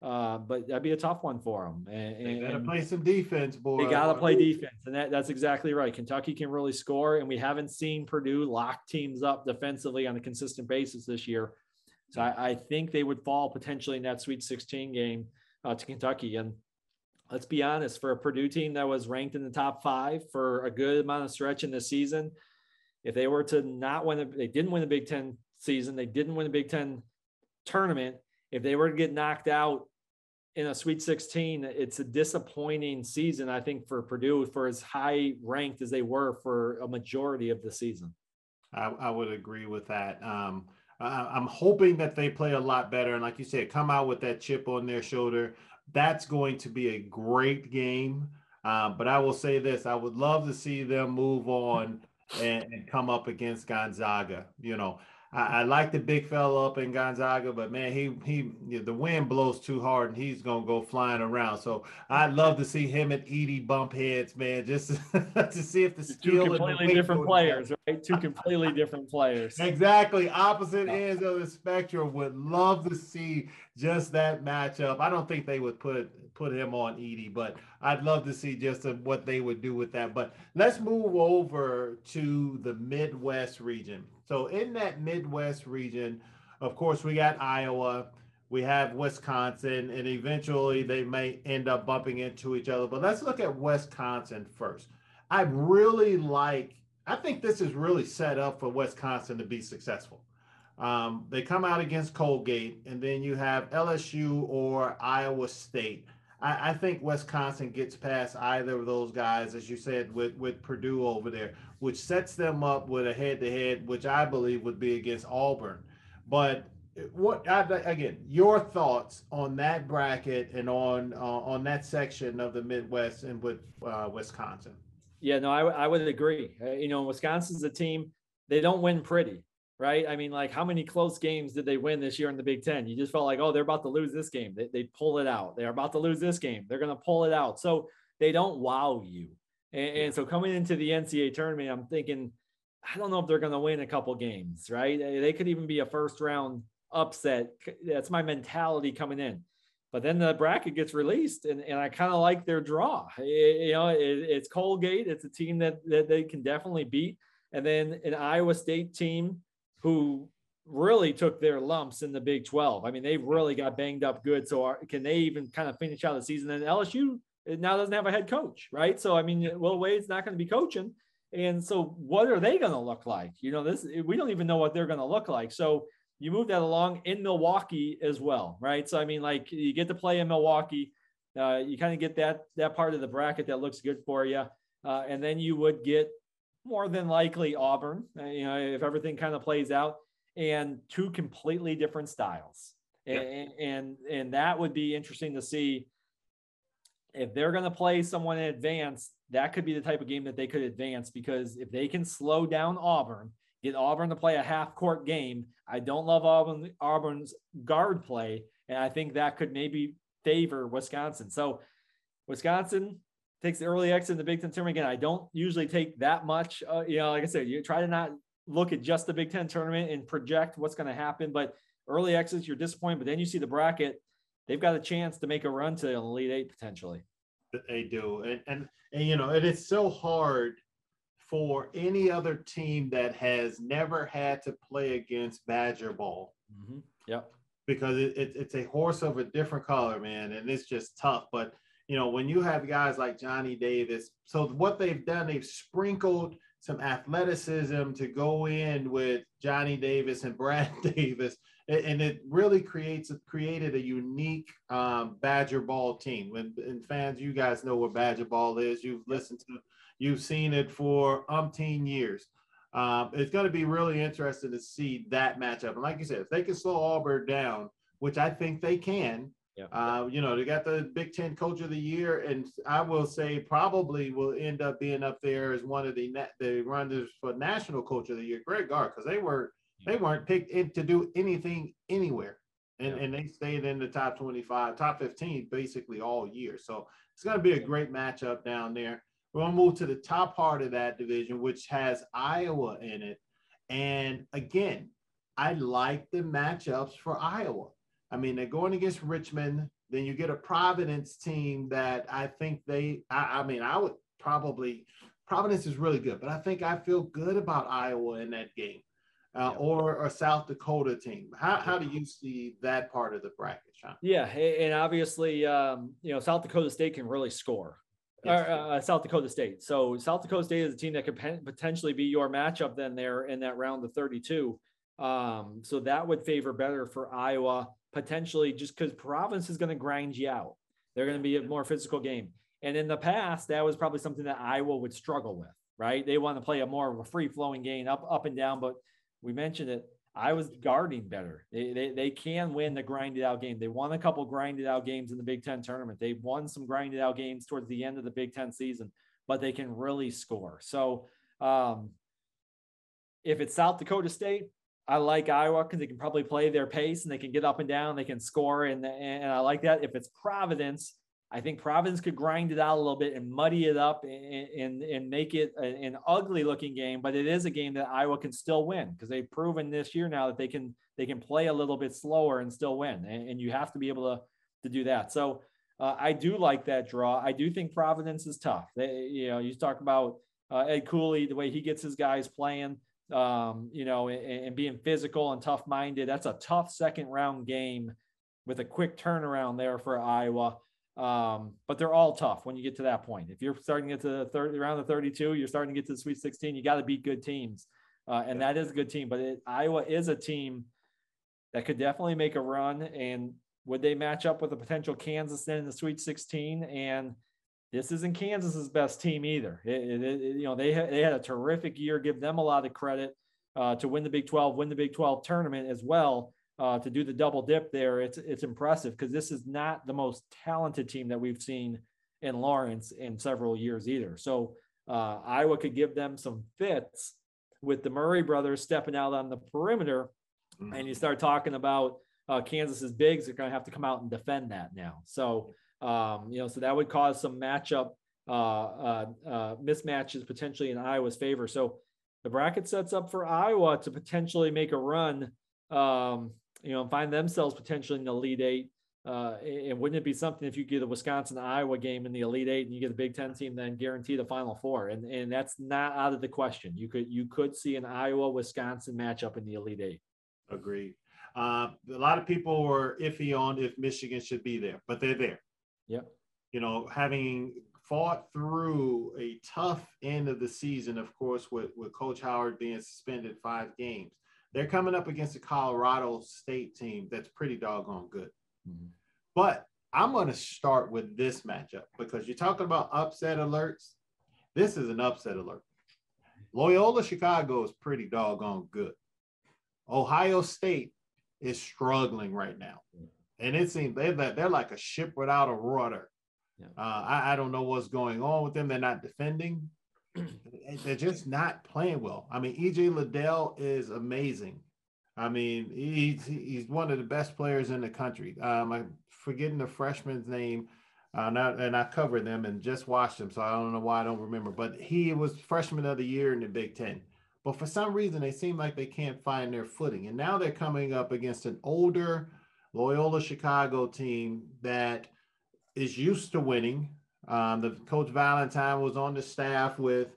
Uh, but that'd be a tough one for them. And, They gotta and play some defense, boy. they got to play defense. And that, that's exactly right. Kentucky can really score. And we haven't seen Purdue lock teams up defensively on a consistent basis this year. So I, I think they would fall potentially in that Sweet 16 game uh, to Kentucky. And let's be honest, for a Purdue team that was ranked in the top five for a good amount of stretch in the season, if they were to not win, the, they didn't win the Big Ten season. They didn't win the Big Ten tournament. If they were to get knocked out in a Sweet 16, it's a disappointing season, I think, for Purdue for as high ranked as they were for a majority of the season. I, I would agree with that. Um, I, I'm hoping that they play a lot better. And like you said, come out with that chip on their shoulder. That's going to be a great game. Uh, but I will say this I would love to see them move on and, and come up against Gonzaga. You know, I, I, like the big fella up in Gonzaga, but man, he he you know, the wind blows too hard and he's gonna go flying around. So I'd love to see him and Edey bump heads, man, just to, see if the skill two completely different players, right? Two completely different players. Exactly, opposite ends of the spectrum. Would love to see just that matchup. I don't think they would put put him on Edey, but I'd love to see just a, what they would do with that. But let's move over to the Midwest region. So in that Midwest region, of course, we got Iowa, we have Wisconsin, and eventually they may end up bumping into each other. But let's look at Wisconsin first. I really like, I think this is really set up for Wisconsin to be successful. Um, they come out against Colgate, and then you have LSU or Iowa State. I, I, think Wisconsin gets past either of those guys, as you said, with, with Purdue over there, which sets them up with a head to head, which I believe would be against Auburn. But what I, again, your thoughts on that bracket and on uh, on that section of the Midwest and with uh, Wisconsin? Yeah, no, I, I would agree. Uh, you know, Wisconsin's a team; they don't win pretty right? I mean, like how many close games did they win this year in the Big Ten? You just felt like, oh, they're about to lose this game. They, they pull it out. They're about to lose this game. They're going to pull it out. So they don't wow you. And, and, so coming into the NCAA tournament, I'm thinking, I don't know if they're going to win a couple games, right? They could even be a first round upset. That's my mentality coming in. But then the bracket gets released, and, and I kind of like their draw. It, you know, it, it's Colgate. It's a team that, that they can definitely beat. And then an Iowa State team who really took their lumps in the Big 12. I mean, they really got banged up good. So are, can they even kind of finish out the season? And LSU now doesn't have a head coach, right? So I mean, Will Wade's not going to be coaching. And so what are they going to look like? You know, this we don't even know what they're going to look like. So you move that along in Milwaukee as well, right? So I mean, like you get to play in Milwaukee. Uh, you kind of get that that part of the bracket that looks good for you, uh, and then you would get more than likely Auburn, uh, you know, if everything kind of plays out, and two completely different styles. Yep. And, and and that would be interesting to see if they're going to play someone in advance. That could be the type of game that they could advance because if they can slow down Auburn, get Auburn to play a half court game. I don't love Auburn Auburn's guard play, and I think that could maybe favor Wisconsin. So Wisconsin, takes the early exit in the Big Ten tournament. Again, I don't usually take that much. Uh, you know, like I said, you try to not look at just the Big Ten tournament and project what's going to happen. But early exits, you're disappointed. But then you see the bracket; they've got a chance to make a run to the Elite Eight potentially. They do, and and, and you know, it is so hard for any other team that has never had to play against Badger ball. Mm-hmm. Yep. Because it, it, it's a horse of a different color, man, and it's just tough. But you know, when you have guys like Johnny Davis, so what they've done, they've sprinkled some athleticism to go in with Johnny Davis and Brad Davis, and it really creates created a unique um, Badger ball team. When and fans, you guys know what Badger ball is. You've listened to, you've seen it for umpteen years. Um, it's going to be really interesting to see that matchup. And like you said, if they can slow Auburn down, which I think they can, yeah. Uh, you know, they got the Big Ten Coach of the Year, and I will say probably will end up being up there as one of the the runners for National Coach of the Year, Greg Gard, because they were they weren't picked in to do anything anywhere, and yeah. and they stayed in the top twenty five, top fifteen basically all year. So it's going to be a great matchup down there. We're going to move to the top part of that division, which has Iowa in it, and again, I like the matchups for Iowa. I mean, they're going against Richmond. Then you get a Providence team that I think they, I, I mean, I would probably, Providence is really good, but I think I feel good about Iowa in that game. Uh, or a South Dakota team. How, how do you see that part of the bracket, Sean? Yeah, and obviously, um, you know, South Dakota State can really score. Yes. Or, uh, South Dakota State. So South Dakota State is a team that could potentially be your matchup then there in that round of 32. Um, so that would favor better for Iowa potentially just because Providence is going to grind you out. They're going to be a more physical game. And in the past, that was probably something that Iowa would struggle with, right? They want to play a more of a free flowing game up, up and down. But we mentioned it. I was guarding better. They, they, they can win the grinded out game. They won a couple grinded out games in the Big Ten tournament. They won some grinded out games towards the end of the Big Ten season, but they can really score. So um, if it's South Dakota State, I like Iowa because they can probably play their pace and they can get up and down, they can score, and and I like that. If it's Providence, I think Providence could grind it out a little bit and muddy it up and and, and make it an ugly looking game, but it is a game that Iowa can still win because they've proven this year now that they can they can play a little bit slower and still win, and, and you have to be able to to do that. So uh, I do like that draw. I do think Providence is tough. They, you know, you talk about uh, Ed Cooley, the way he gets his guys playing um, you know, and, and being physical and tough minded. That's a tough second round game with a quick turnaround there for Iowa. Um, but they're all tough when you get to that point. If you're starting to get to the third around the 32, you're starting to get to the Sweet 16. You got to beat good teams, uh, and that is a good team. But it, Iowa is a team that could definitely make a run. And would they match up with a potential Kansas in the Sweet 16? And this isn't Kansas's best team either. It, it, it, you know, they had, they had a terrific year. Give them a lot of credit uh, to win the Big 12, win the Big 12 tournament as well. Uh, to do the double dip there, it's it's impressive because this is not the most talented team that we've seen in Lawrence in several years either. So uh, Iowa could give them some fits with the Murray brothers stepping out on the perimeter, mm-hmm. and you start talking about uh, Kansas's bigs are going to have to come out and defend that now. So um, you know, so that would cause some matchup uh, uh, uh, mismatches potentially in Iowa's favor. So the bracket sets up for Iowa to potentially make a run, um, you know, and find themselves potentially in the Elite Eight. Uh, and wouldn't it be something if you get a Wisconsin Iowa game in the Elite Eight and you get a Big Ten team, then guarantee the Final Four? And and that's not out of the question. You could you could see an Iowa Wisconsin matchup in the Elite Eight. Agreed. Uh, a lot of people were iffy on if Michigan should be there, but they're there. Yep. You know, having fought through a tough end of the season, of course, with, with Coach Howard being suspended five games, they're coming up against a Colorado State team that's pretty doggone good. Mm-hmm. But I'm going to start with this matchup because you're talking about upset alerts. This is an upset alert. Loyola Chicago is pretty doggone good. Ohio State is struggling right now and it seems they're they're like a ship without a rudder. Yeah. Uh, I, I don't know what's going on with them. They're not defending. they're just not playing well. I mean, EJ Liddell is amazing. I mean, he's he's one of the best players in the country. Um, I'm forgetting the freshman's name, uh, not, and I covered them and just watched them, so I don't know why I don't remember. But he was freshman of the year in the Big Ten. But for some reason, they seem like they can't find their footing, and now they're coming up against an older Loyola Chicago team that is used to winning. Um, the coach Valentine was on the staff with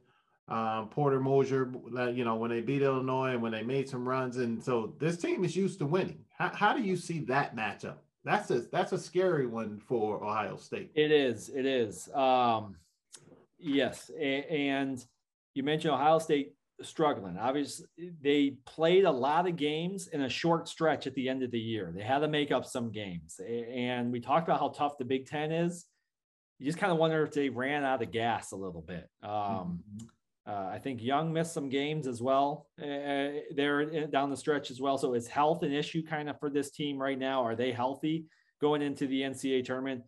um, Porter Moser, you know, when they beat Illinois and when they made some runs. And so this team is used to winning. How, how do you see that matchup? That's a that's a scary one for Ohio State. It is. It is. Um, yes, and you mentioned Ohio State struggling. Obviously, they played a lot of games in a short stretch at the end of the year. They had to make up some games. And we talked about how tough the Big Ten is. You just kind of wonder if they ran out of gas a little bit. Um, mm-hmm. uh, I think Young missed some games as well uh, there down the stretch as well. So is health an issue kind of for this team right now? Are they healthy going into the NCAA tournament?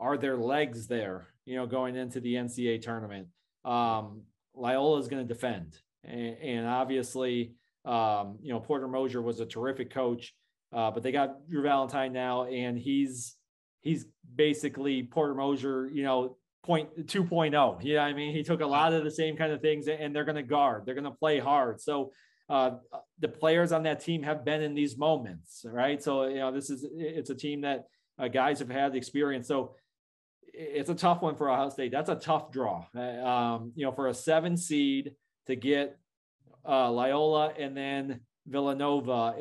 Are their legs there, you know, going into the NCAA tournament? Um, Loyola is going to defend and, obviously, um, you know, Porter Moser was a terrific coach, uh, but they got Drew Valentine now, and he's he's basically Porter Moser, you know, point 2.0. Yeah, I mean, he took a lot of the same kind of things, and they're going to guard, they're going to play hard. So uh, the players on that team have been in these moments, right? So you know, this is it's a team that uh, guys have had the experience. So it's a tough one for Ohio State. That's a tough draw. Uh, um, you know, for a seven seed to get uh, Loyola and then Villanova.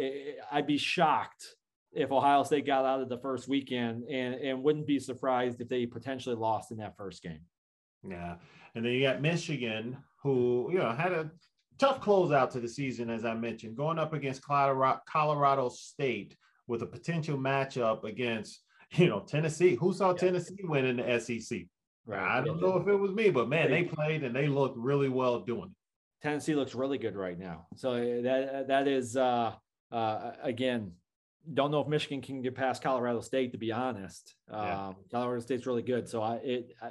I'd be shocked if Ohio State got out of the first weekend and, and wouldn't be surprised if they potentially lost in that first game. Yeah. And then you got Michigan, who, you know, had a tough closeout to the season, as I mentioned, going up against Colorado, Colorado State with a potential matchup against, you know, Tennessee. Who saw yeah. Tennessee win in the SEC? Right. I don't know if it was me, but man, they played and they looked really well doing it. Tennessee looks really good right now. So uh, that that is uh, uh, again, don't know if Michigan can get past Colorado State. To be honest, yeah. um, Colorado State's really good. So I it I,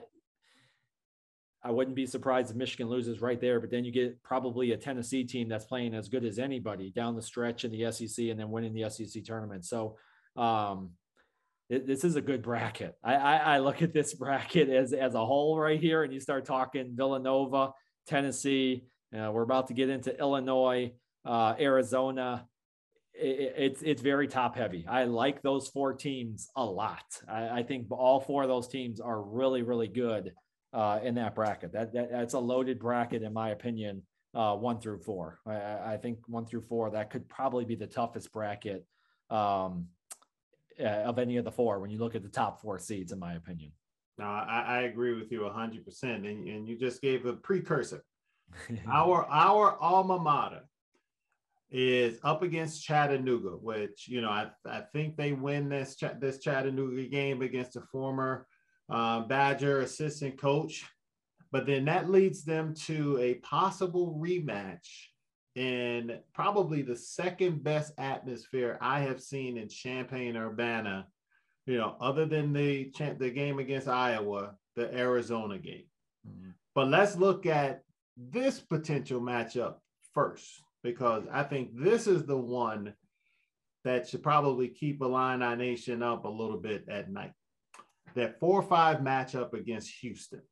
I wouldn't be surprised if Michigan loses right there. But then you get probably a Tennessee team that's playing as good as anybody down the stretch in the SEC and then winning the SEC tournament. So um, it, this is a good bracket. I, I, I look at this bracket as as a whole right here, and you start talking Villanova, Tennessee. Uh, we're about to get into Illinois, uh, Arizona. It, it's it's very top heavy. I like those four teams a lot. I, I think all four of those teams are really really good uh, in that bracket. That, that that's a loaded bracket in my opinion. Uh, one through four. I, I, think one through four that could probably be the toughest bracket um, uh, of any of the four when you look at the top four seeds, in my opinion. No, I, I agree with you 100%. And, and you just gave a precursor. our our alma mater is up against Chattanooga, which you know I, I think they win this this Chattanooga game against a former uh, Badger assistant coach, but then that leads them to a possible rematch in probably the second best atmosphere I have seen in Champaign Urbana. You know, other than the the game against Iowa, the Arizona game. Mm-hmm. But let's look at this potential matchup first, because I think this is the one that should probably keep Illini Nation up a little bit at night. That four or five matchup against Houston.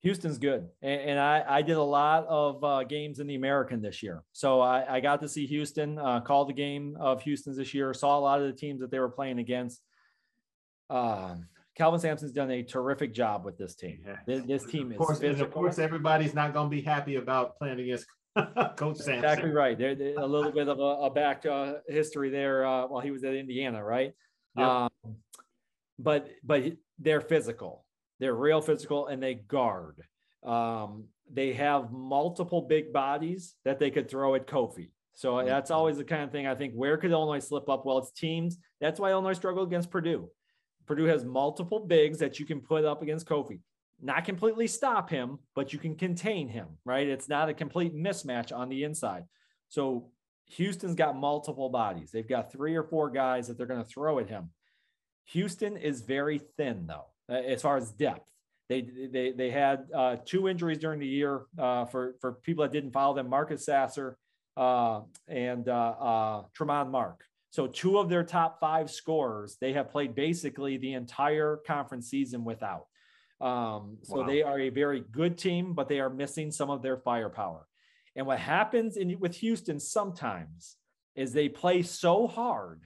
Houston's good, and, and I, I did a lot of uh, games in the American this year, so I, I got to see Houston, uh, call the game of Houston's this year, saw a lot of the teams that they were playing against. Um, Kelvin Sampson's done a terrific job with this team. Yeah. This, this, team of course, is. Of course, everybody's not going to be happy about playing against Coach Sampson. Exactly right. There, a little bit of a, a back uh, history there uh, while he was at Indiana, right? Yep. Um, but but they're physical. They're real physical, and they guard. Um, they have multiple big bodies that they could throw at Kofi. So mm-hmm. that's always the kind of thing I think. Where could Illinois slip up? Well, it's teams. That's why Illinois struggled against Purdue Purdue has multiple bigs that you can put up against Kofi. Not completely stop him, but you can contain him, right? It's not a complete mismatch on the inside. So Houston's got multiple bodies. They've got three or four guys that they're going to throw at him. Houston is very thin, though, as far as depth. They they they had uh, two injuries during the year uh, for for people that didn't follow them: Marcus Sasser uh, and uh, uh, Tramon Mark. So two of their top five scorers, they have played basically the entire conference season without. Um, so wow. they are a very good team, but they are missing some of their firepower. And what happens in, with Houston sometimes is they play so hard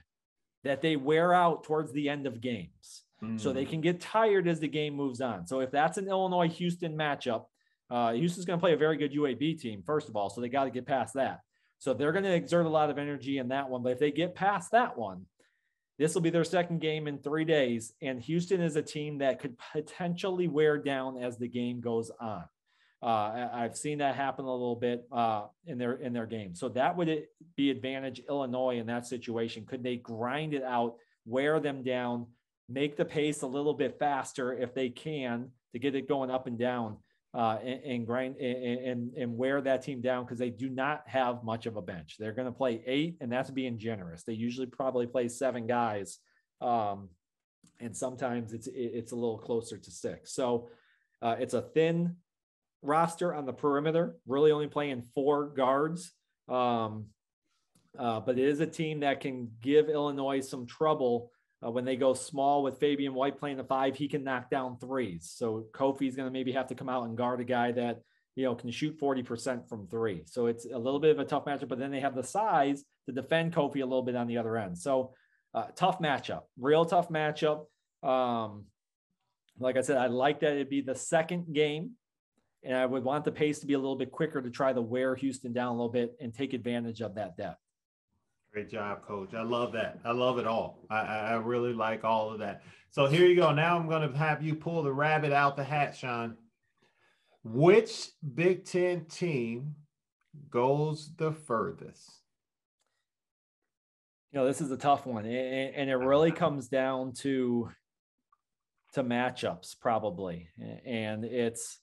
that they wear out towards the end of games. Mm. So they hmm. can get tired as the game moves on. So if that's an Illinois Houston matchup, uh, Houston's going to play a very good UAB team, first of all. So they got to get past that. So they're going to exert a lot of energy in that one. But if they get past that one, this will be their second game in three days. And Houston is a team that could potentially wear down as the game goes on. Uh, I've seen that happen a little bit uh, in their in their game. So that would be advantage Illinois in that situation. Could they grind it out, wear them down, make the pace a little bit faster if they can to get it going up and down? Uh, and, and, grind and, and wear that team down because they do not have much of a bench. They're going to play eight, and that's being generous. They usually probably play seven guys, um, and sometimes it's it's a little closer to six. So uh, it's a thin roster on the perimeter, really only playing four guards. Um, uh, but it is a team that can give Illinois some trouble uh, when they go small with Fabian White playing the five, he can knock down threes. So Kofi's going to maybe have to come out and guard a guy that you know can shoot 40% from three. So it's a little bit of a tough matchup, but then they have the size to defend Kofi a little bit on the other end. So uh, tough matchup, real tough matchup. Um, like I said, I'd like that it'd be the second game. And I would want the pace to be a little bit quicker to try to wear Houston down a little bit and take advantage of that depth. Great job, coach. I love that. I love it all. I, I really like all of that. So here you go. Now I'm going to have you pull the rabbit out the hat, Sean. Which Big Ten team goes the furthest? You know, this is a tough one, and it really comes down to to matchups probably, and it's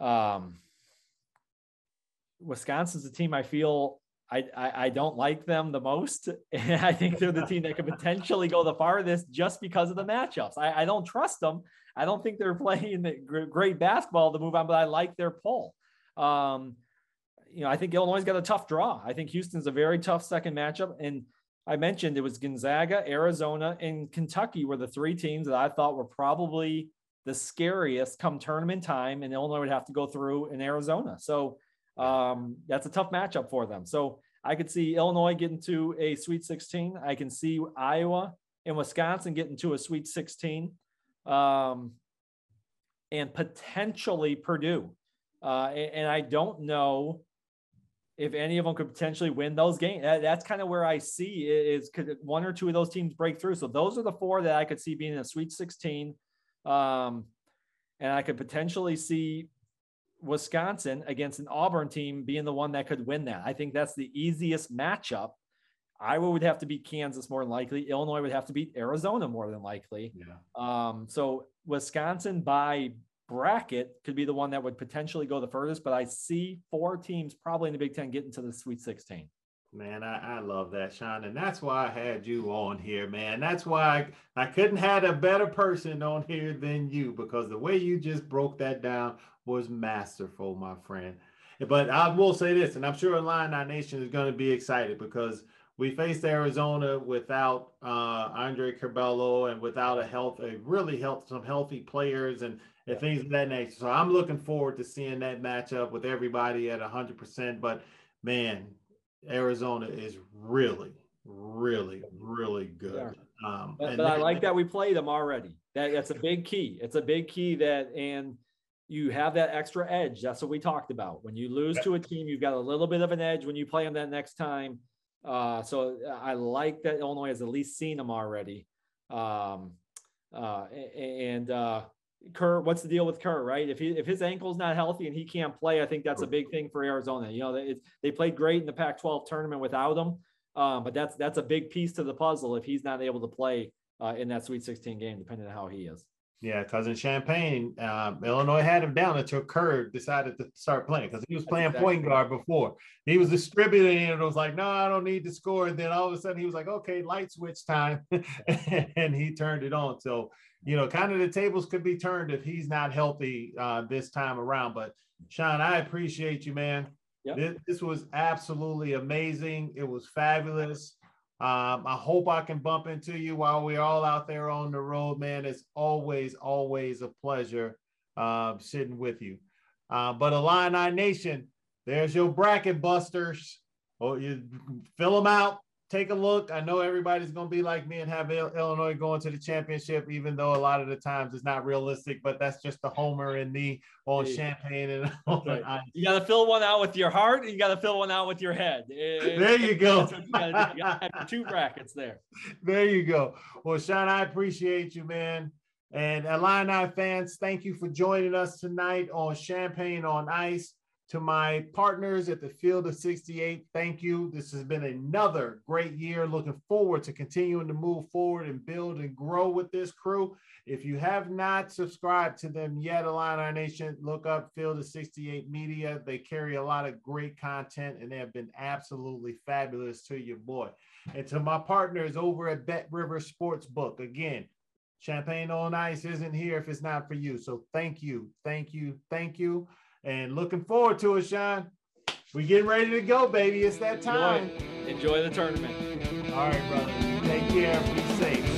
um, Wisconsin's a team I feel I, I, I don't like them the most, and I think they're the team that could potentially go the farthest just because of the matchups. I, I don't trust them. I don't think they're playing great basketball to move on, but I like their pull. Um, you know, I think Illinois got a tough draw. I think Houston's a very tough second matchup, and I mentioned it was Gonzaga, Arizona, and Kentucky were the three teams that I thought were probably the scariest come tournament time, and Illinois would have to go through in Arizona. So um, that's a tough matchup for them. So I could see Illinois getting to a Sweet 16. I can see Iowa and Wisconsin getting to a Sweet 16, um, and potentially Purdue. Uh, and, and, I don't know if any of them could potentially win those games. That, that's kind of where I see is could one or two of those teams break through. So those are the four that I could see being in a Sweet 16. Um, and I could potentially see Wisconsin against an Auburn team being the one that could win that. I think that's the easiest matchup. Iowa would have to beat Kansas more than likely. Illinois would have to beat Arizona more than likely. Yeah. Um, so Wisconsin by bracket could be the one that would potentially go the furthest, but I see four teams probably in the Big Ten getting to the Sweet 16. Man, I, I love that, Sean. And that's why I had you on here, man. That's why I, I couldn't have a better person on here than you because the way you just broke that down was masterful, my friend. But I will say this, and I'm sure Illini Nation is going to be excited because we faced Arizona without uh, Andre Curbelo and without a health, a really health, some healthy players and, and things of that nature. So I'm looking forward to seeing that matchup with everybody at 100%. But man, Arizona is really, really, really good. Um, but, but I like that we played them already. That that's a big key. It's a big key that and you have that extra edge. That's what we talked about. When you lose to a team, you've got a little bit of an edge when you play them that next time. Uh, so I like that Illinois has at least seen them already. Um, uh, and uh, Kerr, what's the deal with Kerr, right? If he if his ankle's not healthy and he can't play, I think that's a big thing for Arizona. You know, they, they played great in the Pac-12 tournament without him, um, but that's that's a big piece to the puzzle if he's not able to play uh, in that Sweet 16 game, depending on how he is. Yeah, cousin Champagne, um, Illinois had him down until Kerr decided to start playing because he was playing exactly point guard before. He was distributing and it was like, no, I don't need to score. And then all of a sudden he was like, okay, light switch time. and he turned it on. So, you know, kind of the tables could be turned if he's not healthy uh, this time around. But Sean, I appreciate you, man. Yep. This, this was absolutely amazing. It was fabulous. Um, I hope I can bump into you while we're all out there on the road, man. It's always, always a pleasure uh, sitting with you. Uh, but Illini Nation, there's your bracket busters. Oh, you fill them out, take a look. I know everybody's going to be like me and have Illinois going to the championship, even though a lot of the times it's not realistic, but that's just the homer in me on champagne and right. You got to fill one out with your heart. And you got to fill one out with your head. It, there you go. You, two brackets there. There you go. Well, Sean, I appreciate you, man. And Illini fans, thank you for joining us tonight on Champaign on Ice. To my partners at the Field of 68, thank you. This has been another great year. Looking forward to continuing to move forward and build and grow with this crew. If you have not subscribed to them yet, Illini Nation, look up Field of 68 Media. They carry a lot of great content and they have been absolutely fabulous to your boy. And to my partners over at Bet River Sportsbook, again, Champaign on Ice isn't here if it's not for you. So thank you, thank you, thank you and looking forward to it, Sean. We getting ready to go, baby. It's that time. Enjoy, Enjoy the tournament. All right, brother. Take care. Be safe.